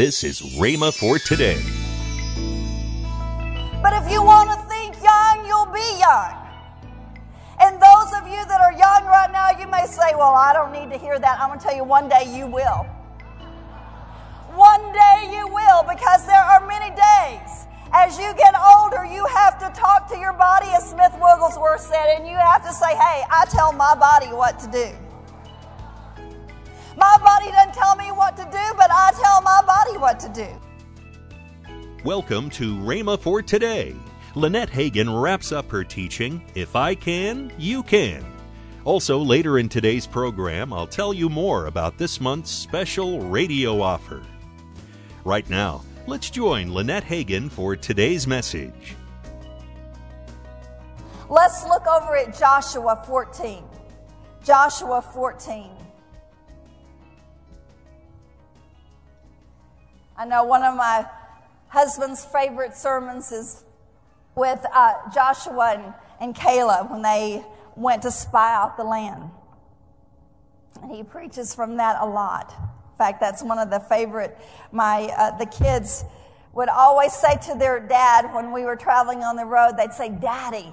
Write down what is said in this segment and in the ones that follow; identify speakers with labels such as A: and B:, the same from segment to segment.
A: This is Rhema for today.
B: But if you want to think young, you'll be young. And those of you that are young right now, you may say, Well, I don't need to hear that. I'm going to tell you one day you will. One day you will, because there are many days. As you get older, you have to talk to your body, as Smith Wigglesworth said, and you have to say, Hey, I tell my body what to do. My body doesn't tell me what to do, but I tell my body what to do.
A: Welcome to Rhema for today. Lynette Hagin wraps up her teaching, If I Can, You Can. Also, later in today's program, I'll tell you more about this month's special radio offer. Right now, let's join Lynette Hagin for today's message.
B: Let's look over at Joshua 14. Joshua 14. I know one of my husband's favorite sermons is with uh, Joshua and, and Caleb when they went to spy out the land. And he preaches from that a lot. In fact, that's one of the favorite. My uh, the kids would always say to their dad when we were traveling on the road, they'd say, "Daddy,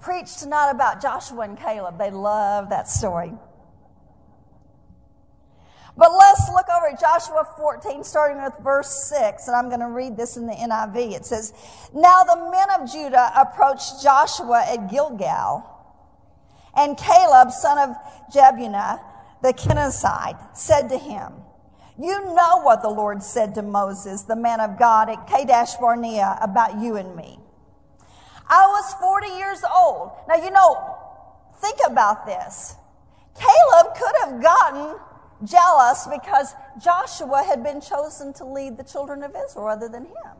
B: preach tonight about Joshua and Caleb." They love that story. But let's look over at Joshua 14, starting with verse 6, and I'm going to read this in the NIV. It says, Now the men of Judah approached Joshua at Gilgal, and Caleb, son of Jephunneh, the Kenizzite, said to him, You know what the Lord said to Moses, the man of God, at Kadesh Barnea about you and me. I was 40 years old. Now, you know, think about this. Caleb could have gotten jealous because Joshua had been chosen to lead the children of Israel rather than him.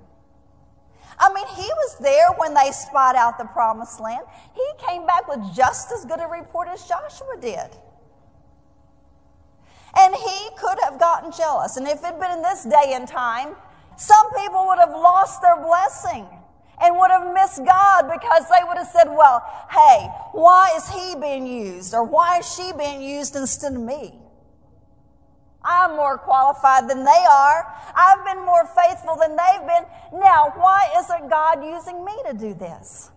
B: I mean, he was there when they spied out the promised land. He came back with just as good a report as Joshua did. And he could have gotten jealous. And if it had been in this day and time, some people would have lost their blessing and would have missed God because they would have said, well, hey, why is he being used? Or why is she being used instead of me? I'm more qualified than they are. I've been more faithful than they've been. Now, why isn't God using me to do this?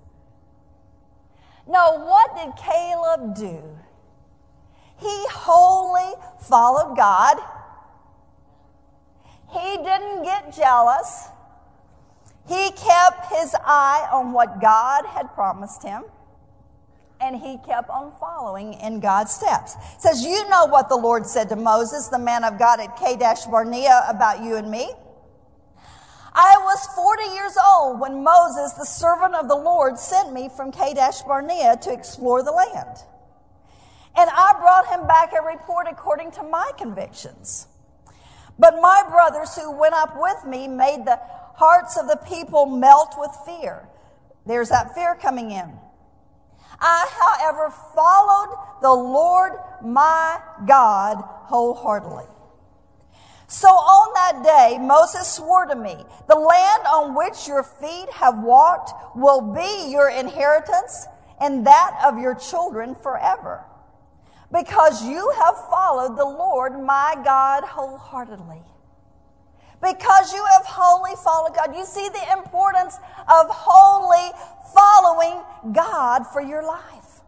B: No, what did Caleb do? He wholly followed God. He didn't get jealous. He kept his eye on what God had promised him and he kept on following in God's steps. It says, You know what the Lord said to Moses, the man of God at Kadesh Barnea, about you and me. I was 40 years old when Moses, the servant of the Lord, sent me from Kadesh Barnea to explore the land. And I brought him back a report according to my convictions. But my brothers who went up with me made the hearts of the people melt with fear. There's that fear coming in. I, however, followed the Lord my God wholeheartedly. So on that day, Moses swore to me, the land on which your feet have walked will be your inheritance and that of your children forever. Because you have followed the Lord my God wholeheartedly. Because you have wholly followed God. You see the importance of wholly following God for your life.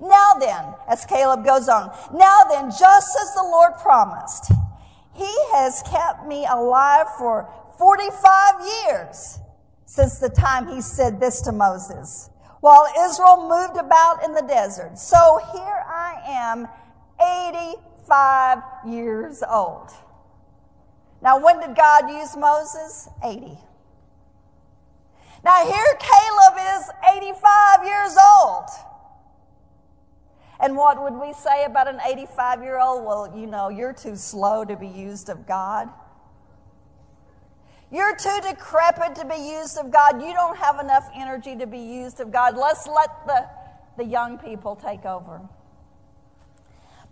B: Now then, as Caleb goes on, now then, just as the Lord promised, He has kept me alive for 45 years since the time He said this to Moses, while Israel moved about in the desert. So here I am, 85 years old. Now, when did God use Moses? 80. Now, here Caleb is 85 years old. And what would we say about an 85 year old? Well, you know, you're too slow to be used of God. You're too decrepit to be used of God. You don't have enough energy to be used of God. Let's let the, the young people take over.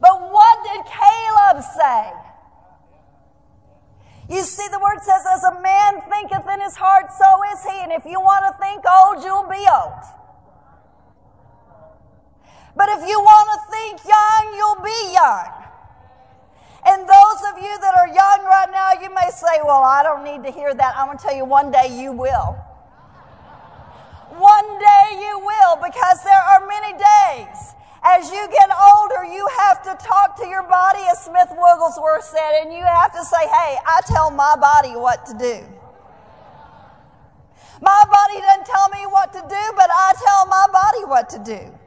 B: But what did Caleb say? You see, the word says, as a man thinketh in his heart, so is he. And if you want to think old, you'll be old. But if you want to think young, you'll be young. And those of you that are young right now, you may say, Well, I don't need to hear that. I'm going to tell you one day you will. One day you will, because there are many days. As you get older, you have to talk to your body, as Smith Wigglesworth said, and you have to say, Hey, I tell my body what to do. My body doesn't tell me what to do, but I tell my body what to do.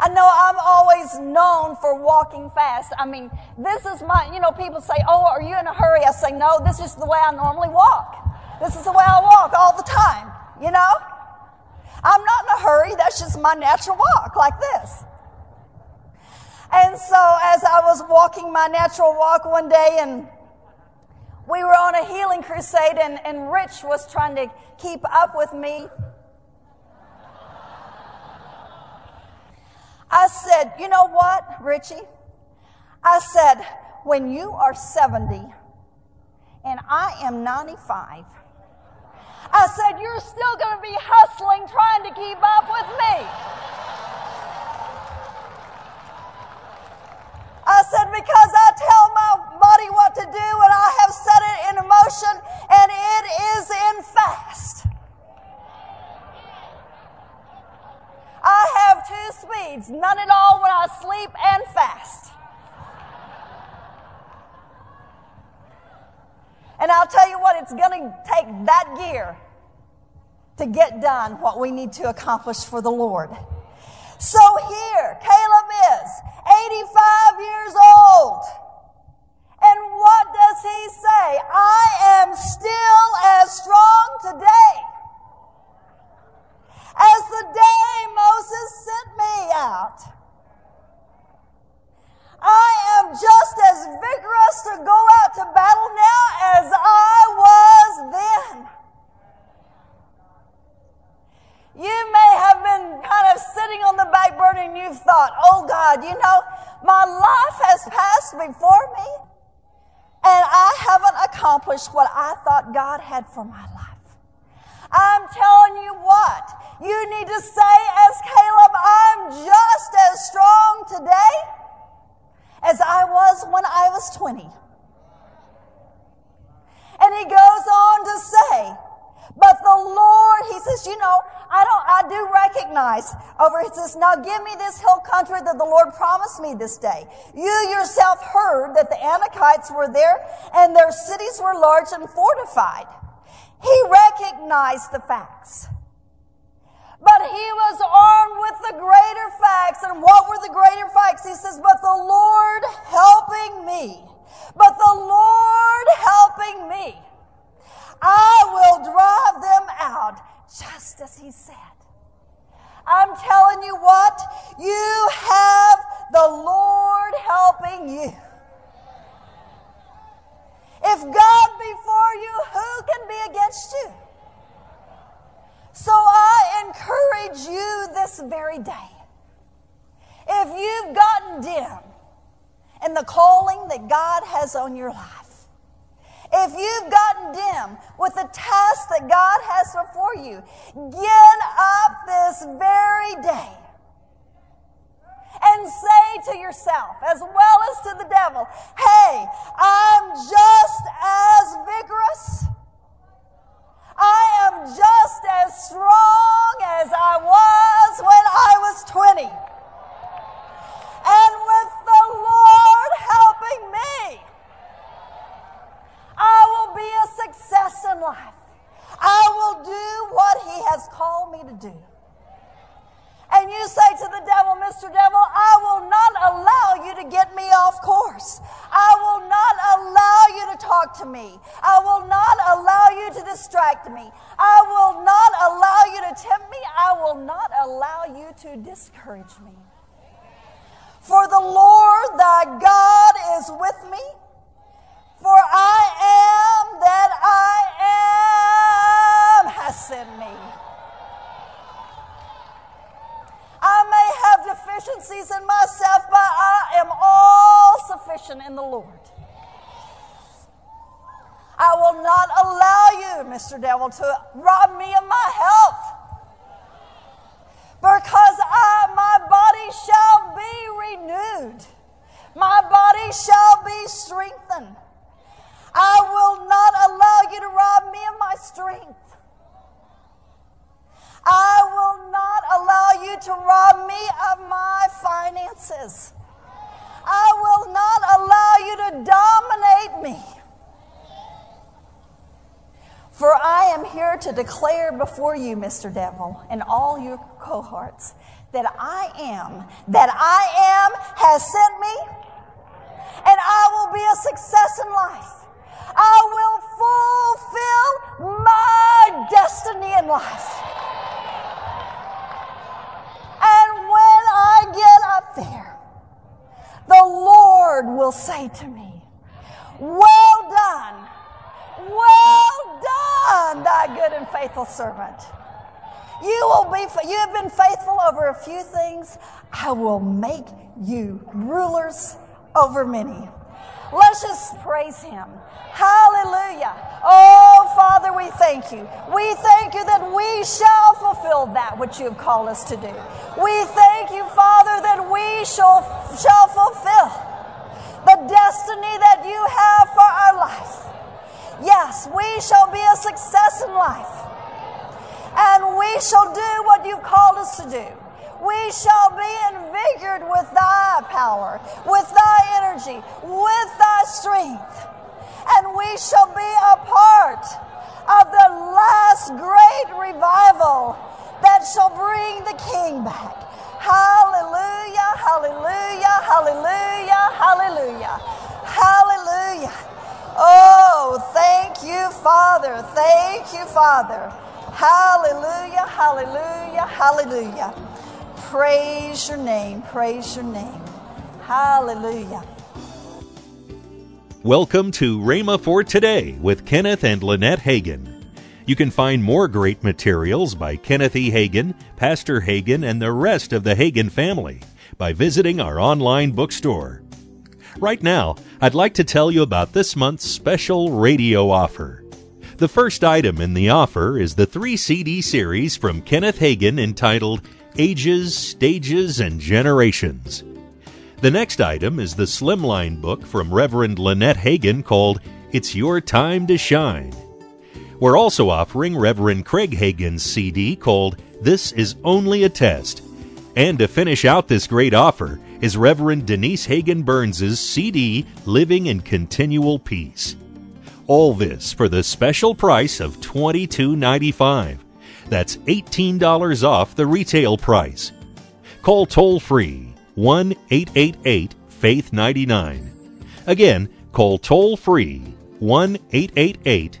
B: I know I'm always known for walking fast. I mean, this is my, you know, people say, Oh, are you in a hurry? I say, No, this is the way I normally walk. This is the way I walk all the time, you know? I'm not in a hurry. That's just my natural walk, like this. And so, as I was walking my natural walk one day, and we were on a healing crusade, and, and Rich was trying to keep up with me. I said, You know what, Richie? I said, When you are 70 and I am 95, I said, You're still going to be hustling, trying to keep up with me. I said, Because I tell my body what to do and I have set it in motion and it is in fast. I have two speeds, none at all when I sleep and fast. And I'll tell you what, it's going to take that gear to get done what we need to accomplish for the Lord. So here, Caleb is 85 years old. And what does he say? I am still as strong today as the day Moses sent me out. I am just as vigorous to go out to battle now as I was then. You may have been kind of sitting on the back burner and you've thought, oh God, you know, my life has passed before me and I haven't what I thought God had for my life. I'm telling you what, you need to say as Caleb, I'm just as strong today as I was when I was 20. And he goes on to say, but the Lord, he says, you know, I don't, I do recognize over, he says, now give me this hill country that the Lord promised me this day. You yourself heard that the Anakites were there and their cities were large and fortified. He recognized the facts. But he was armed with the greater facts. And what were the greater facts? He says, but the Lord helping me. But the Lord helping me. I will drive them out just as he said. I'm telling you what, you have the Lord helping you. If God be for you, who can be against you? So I encourage you this very day. If you've gotten dim in the calling that God has on your life, if you've gotten dim with the task that God has before you, get up this very day and say to yourself, as well as to the devil, hey, I'm just as vigorous. I am just as strong as I was when I was 20. And with the Lord helping me, I will be a success in life. I will do what He has called me to do. And you say to the devil, Mr. Devil, I will not allow you to get me off course. I will not allow you to talk to me. I will not allow you to distract me. I will not allow you to tempt me. I will not allow you to discourage me. For the Lord thy God is with me. For I am that I am has sent me. I may have deficiencies in myself, but I am all sufficient in the Lord. I will not allow you, Mr. Devil, to rob me of my health. Because I, my body shall be renewed. My body shall be strengthened. I will you to rob me of my strength. I will not allow you to rob me of my finances. I will not allow you to dominate me. For I am here to declare before you, Mr. Devil, and all your cohorts, that I am, that I am has sent to me, Well done, well done, thy good and faithful servant. You will be, you have been faithful over a few things. I will make you rulers over many. Let's just praise him. Hallelujah. Oh, Father, we thank you. We thank you that we shall fulfill that which you have called us to do. We thank you, Father, that we shall, shall fulfill destiny that you have for our life. Yes, we shall be a success in life. And we shall do what you've called us to do we shall be invigorated with thy power, with thy energy, with thy strength. And we shall be a part of the last great revival that shall bring the King back. Hallelujah, hallelujah, hallelujah, hallelujah, hallelujah. Oh, thank you, Father. Thank you, Father. Hallelujah, hallelujah, hallelujah. Praise your name. Praise your name. Hallelujah.
A: Welcome to Rhema for Today with Kenneth and Lynette Hagin. You can find more great materials by Kenneth E. Hagin, Pastor Hagin, and the rest of the Hagin family by visiting our online bookstore. Right now, I'd like to tell you about this month's special radio offer. The first item in the offer is the three CD series from Kenneth Hagin entitled Ages, Stages, and Generations. The next item is the Slimline book from Reverend Lynette Hagin called It's Your Time to Shine. We're also offering Reverend Craig Hagin's CD called This Is Only a Test. And to finish out this great offer is Reverend Denise Hagin Burns's CD Living in Continual Peace. All this for the special price of $22.95. That's $18 off the retail price. Call toll free 1 888 Faith 99. Again, call toll free 1 888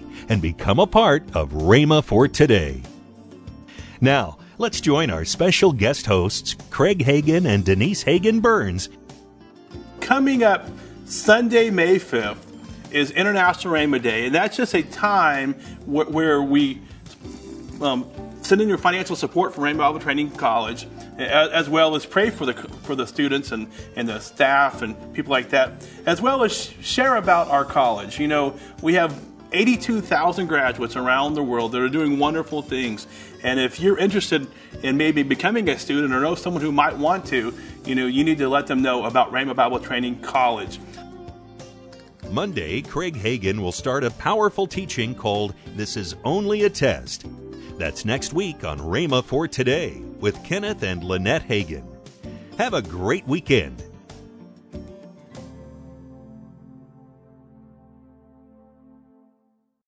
A: and become a part of Rhema for Today. Now, let's join our special guest hosts, Craig Hagin and Denise Hagin Burns.
C: Coming up Sunday, May 5th, is International Rhema Day, and that's just a time wh- where we um, send in your financial support for Rhema Bible Training College, as, as, well as pray for the for the students and, and the staff and people like that, as well as share about our college. You know, we have 82,000 graduates around the world that are doing wonderful things. And if you're interested in maybe becoming a student or know someone who might want to, you know, you need to let them know about Rhema Bible Training College.
A: Monday, Craig Hagin will start a powerful teaching called This Is Only a Test. That's next week on Rhema for Today with Kenneth and Lynette Hagin. Have a great weekend